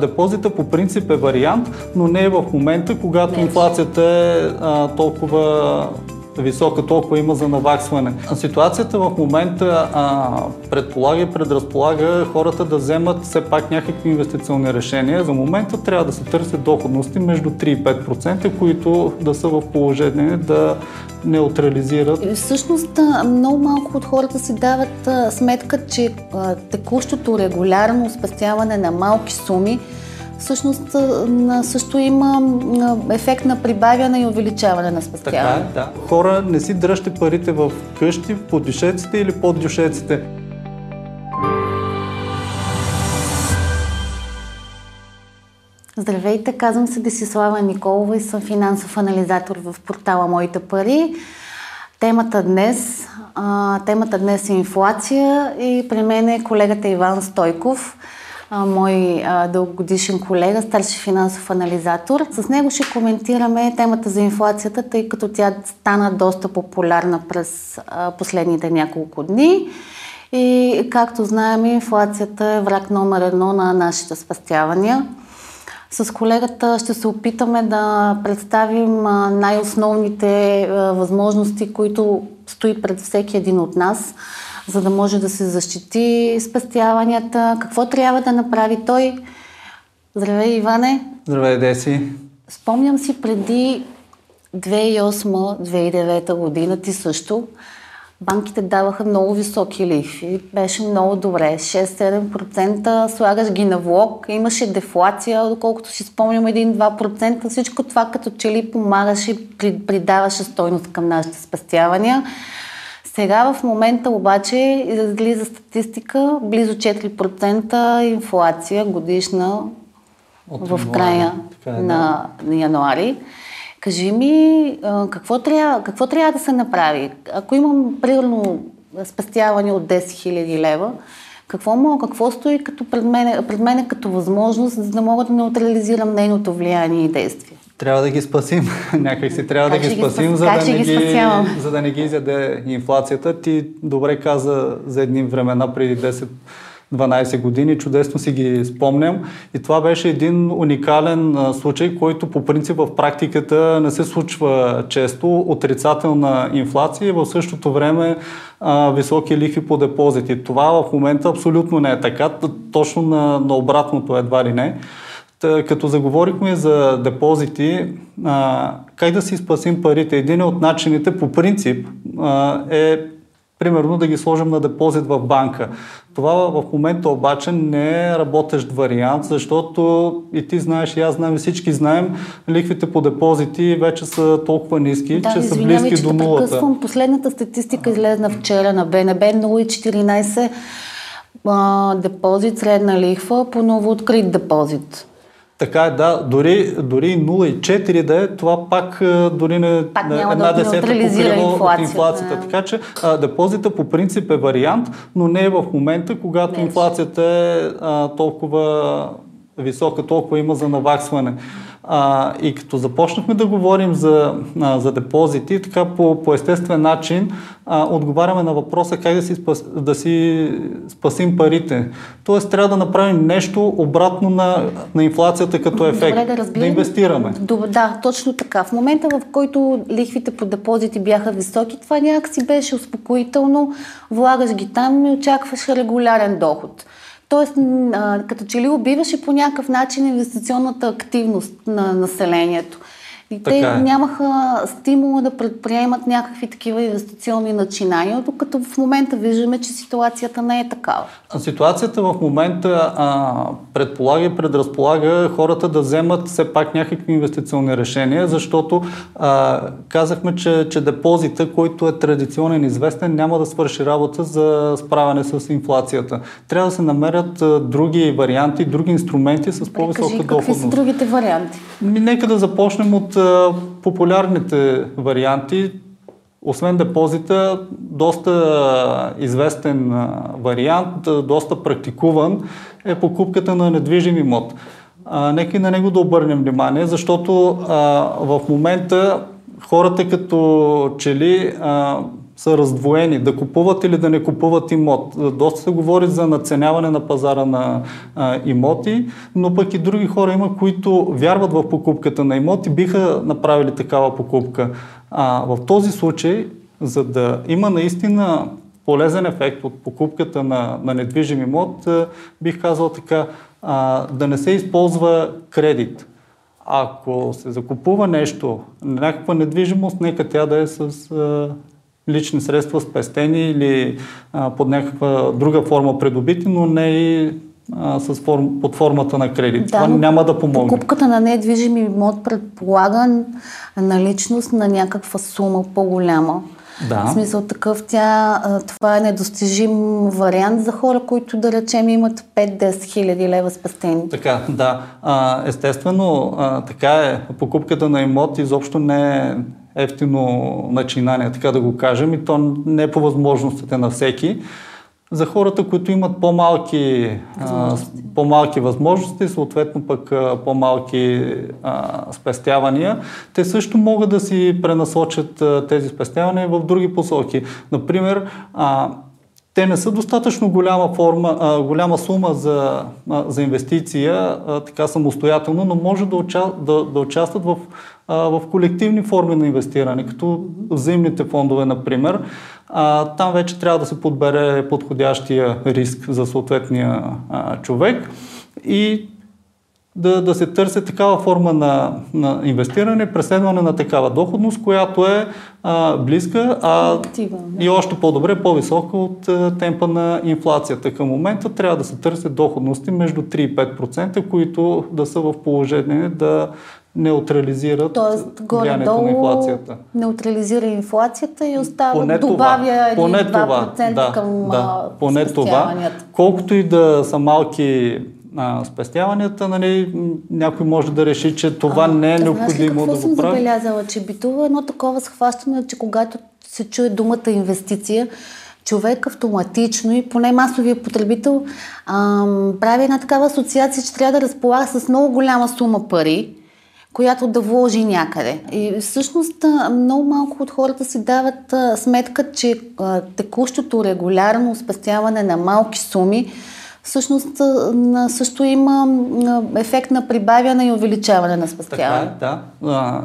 Депозита по принцип е вариант, но не е в момента, когато инфлацията е а, толкова висока, толкова има за наваксване. Ситуацията в момента а, предполага и предразполага хората да вземат все пак някакви инвестиционни решения. За момента трябва да се търсят доходности между 3 и 5%, които да са в положение да неутрализират. Всъщност много малко от хората си дават сметка, че текущото регулярно спестяване на малки суми всъщност също има ефект на прибавяне и увеличаване на спестяване. Така е, да. Хора, не си дръжте парите в къщи, под дюшеците или под дюшеците. Здравейте, казвам се Десислава Николова и съм финансов анализатор в портала Моите пари. Темата днес, а, темата днес е инфлация и при мен е колегата Иван Стойков – мой а, дългогодишен колега, старши финансов анализатор. С него ще коментираме темата за инфлацията, тъй като тя стана доста популярна през последните няколко дни. И както знаем, инфлацията е враг номер едно на нашите спастявания. С колегата ще се опитаме да представим най-основните възможности, които стои пред всеки един от нас за да може да се защити спестяванията. Какво трябва да направи той? Здравей, Иване! Здравей, Деси! Спомням си преди 2008-2009 година ти също банките даваха много високи лихви. Беше много добре. 6-7% слагаш ги на влог. Имаше дефлация, доколкото си спомням 1-2%. Всичко това като че ли помагаше и придаваше стойност към нашите спестявания. Сега в момента обаче излиза статистика близо 4% инфлация годишна От в края така, е, на, на януари. Кажи ми, какво трябва, какво трябва да се направи? Ако имам, примерно, спестяване от 10 000 лева, какво мога, какво стои като пред мен, пред мен като възможност, за да мога да неутрализирам нейното влияние и действие? Трябва да ги спасим. Някак си трябва как да ги спасим, ги за, да не ги, ги за да не ги изяде инфлацията. Ти добре каза за едни времена преди 10 12 години, чудесно си ги спомням. И това беше един уникален случай, който по принцип в практиката не се случва често. Отрицателна инфлация и в същото време а, високи лихви по депозити. Това в момента абсолютно не е така, точно на, на обратното едва ли не. Та, като заговорихме за депозити, а, как да си спасим парите? Един от начините по принцип а, е примерно да ги сложим на депозит в банка. Това в момента обаче не е работещ вариант, защото и ти знаеш, и аз знам, и всички знаем, лихвите по депозити вече са толкова ниски, да, че са близки до нулата. Прекъсвам. Последната статистика излезна вчера на БНБ 0,14 депозит, средна лихва по ново открит депозит. Така е, да. Дори, дори 0,4 да е, това пак дори не, пак няма една да десета покрива инфлацията. инфлацията. Така че а, депозита по принцип е вариант, но не е в момента, когато не. инфлацията е а, толкова висока, толкова има за наваксване. А, и като започнахме да говорим за, а, за депозити, така по, по естествен начин а, отговаряме на въпроса как да си, спас, да си спасим парите. Тоест трябва да направим нещо обратно на, на инфлацията като ефект. Добре, да, да инвестираме. Добре, да, точно така. В момента, в който лихвите по депозити бяха високи, това някакси беше успокоително. Влагаш ги там и очакваш регулярен доход. Тоест, като че ли убиваше по някакъв начин инвестиционната активност на населението. И те е. нямаха стимула да предприемат някакви такива инвестиционни начинания, докато в момента виждаме, че ситуацията не е такава. Ситуацията в момента а, предполага и предразполага хората да вземат все пак някакви инвестиционни решения, защото а, казахме, че, че депозита, който е традиционен известен, няма да свърши работа за справяне с инфлацията. Трябва да се намерят а, други варианти, други инструменти с по-висока доходност. Какви са другите варианти? Нека да започнем от популярните варианти, освен депозита, доста известен вариант, доста практикуван е покупката на недвижим имот. Нека и на него да обърнем внимание, защото в момента хората като че ли а, са раздвоени, да купуват или да не купуват имот. Доста се говори за наценяване на пазара на а, имоти, но пък и други хора има, които вярват в покупката на имоти, биха направили такава покупка. А, в този случай, за да има наистина полезен ефект от покупката на, на недвижим имот, бих казал така, а, да не се използва кредит. Ако се закупува нещо, някаква недвижимост, нека тя да е с а, лични средства спестени или а, под някаква друга форма придобити, но не и а, с форм, под формата на кредит. Да, Това няма да помогне. Покупката на недвижим имот предполага наличност на някаква сума по-голяма. Да. В смисъл такъв, тя, това е недостижим вариант за хора, които да речем имат 5-10 хиляди лева спестени. Така, да. естествено, така е. Покупката на имот изобщо не е ефтино начинание, така да го кажем, и то не е по възможностите на всеки. За хората, които имат по-малки възможности, а, по-малки възможности съответно пък а, по-малки а, спестявания, те също могат да си пренасочат а, тези спестявания в други посоки. Например, а, те не са достатъчно голяма, форма, а, голяма сума за, а, за инвестиция, а, така самостоятелно, но може да, уча, да, да участват в, а, в колективни форми на инвестиране, като взаимните фондове, например. А, там вече трябва да се подбере подходящия риск за съответния а, човек и да, да се търси такава форма на, на инвестиране, преследване на такава доходност, която е а, близка а, и още по-добре, по-висока от а, темпа на инфлацията. Към момента трябва да се търсят доходности между 3 и 5%, които да са в положение да неутрализират Тоест, влиянието на инфлацията. неутрализира инфлацията и остава, поне добавя това, 1-2% това, да, към да, поне това. Колкото и да са малки а, спестяванията, нали, някой може да реши, че това а, не е необходимо да го съм прави. забелязала, че битува едно такова схващане, че когато се чуе думата инвестиция, човек автоматично и поне масовия потребител ам, прави една такава асоциация, че трябва да разполага с много голяма сума пари, която да вложи някъде. И всъщност много малко от хората си дават сметка, че текущото регулярно спестяване на малки суми всъщност също има ефект на прибавяне и увеличаване на спестяване. Така, да.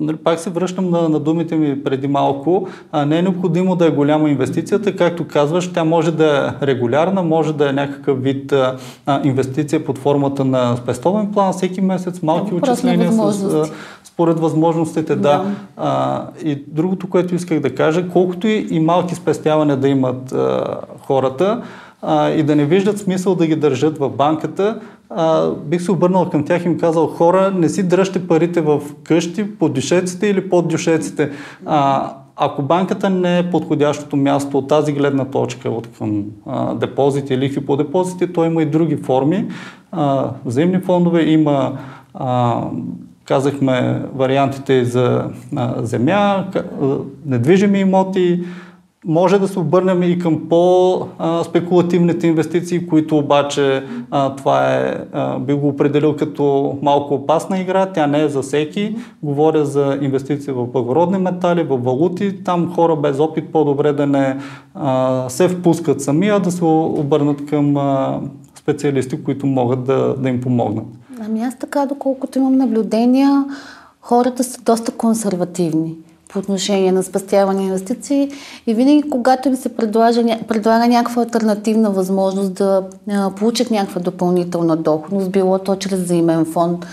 Нали, пак се връщам на, на думите ми преди малко. А, не е необходимо да е голяма инвестицията, както казваш, тя може да е регулярна, може да е някакъв вид а, инвестиция под формата на спестовен план всеки месец, малки отчисления с, според възможностите, да. да. А, и другото, което исках да кажа, колкото и, и малки спестявания да имат а, хората, а, и да не виждат смисъл да ги държат в банката, а, бих се обърнал към тях и им казал, хора, не си дръжте парите в къщи, под дюшеците или под дюшеците. А, ако банката не е подходящото място от тази гледна точка, от към а, депозити, лихви по депозити, то има и други форми. А, взаимни фондове има а, казахме вариантите за а, земя, недвижими имоти, може да се обърнем и към по-спекулативните инвестиции, които обаче а, това е, а, би го определил като малко опасна игра. Тя не е за всеки. Говоря за инвестиции в благородни метали, в валути. Там хора без опит по-добре да не а, се впускат сами, а да се обърнат към специалисти, които могат да, да им помогнат. Ами аз така, доколкото имам наблюдения, хората са доста консервативни по отношение на спастяване инвестиции и винаги, когато им се предлага, предлага някаква альтернативна възможност да а, получат някаква допълнителна доходност, било то чрез взаимен фонд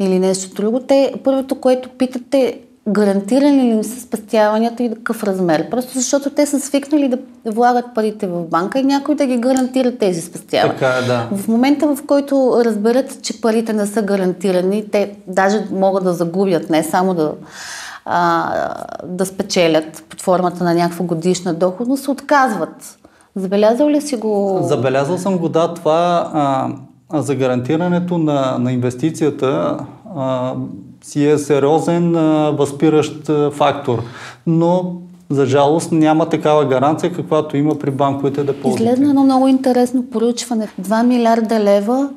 или нещо друго, те първото, което питате гарантирани ли им са спестяванията и какъв размер. Просто защото те са свикнали да влагат парите в банка и някой да ги гарантира тези спестявания. Така, е, да. В момента, в който разберат, че парите не са гарантирани, те даже могат да загубят, не само да а, да спечелят под формата на някаква годишна доходност, се отказват. Забелязал ли си го? Забелязал съм го, да. Това а, за гарантирането на, на инвестицията а, си е сериозен а, възпиращ а, фактор. Но за жалост няма такава гаранция, каквато има при банковите депозити. Излезна едно много интересно поручване. 2 милиарда лева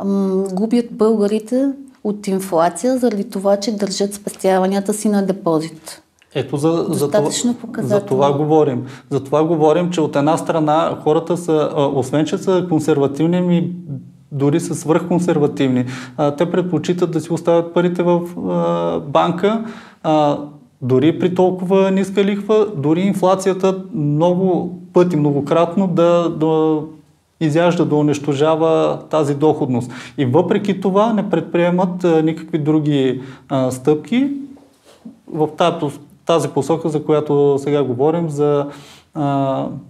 ам, губят българите от инфлация, заради това, че държат спестяванията си на депозит. Ето за, за, това, за това говорим. За това говорим, че от една страна хората са, освен че са консервативни, ми дори са свръхконсервативни. Те предпочитат да си оставят парите в банка, дори при толкова ниска лихва, дори инфлацията много пъти, многократно да, да изяжда, да унищожава тази доходност. И въпреки това не предприемат никакви други стъпки в тази, посока, за която сега говорим, за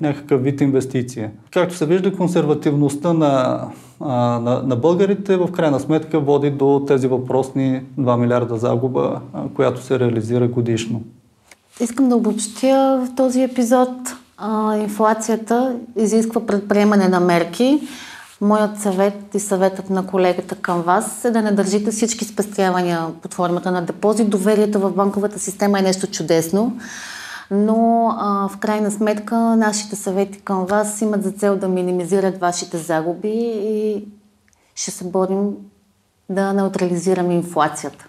някакъв вид инвестиция. Както се вижда, консервативността на, на, на българите в крайна сметка води до тези въпросни 2 милиарда загуба, която се реализира годишно. Искам да обобщя в този епизод. А, инфлацията изисква предприемане на мерки. Моят съвет и съветът на колегата към вас е да не държите всички спестявания под формата на депозит. Доверието в банковата система е нещо чудесно но а, в крайна сметка нашите съвети към вас имат за цел да минимизират вашите загуби и ще се борим да неутрализираме инфлацията.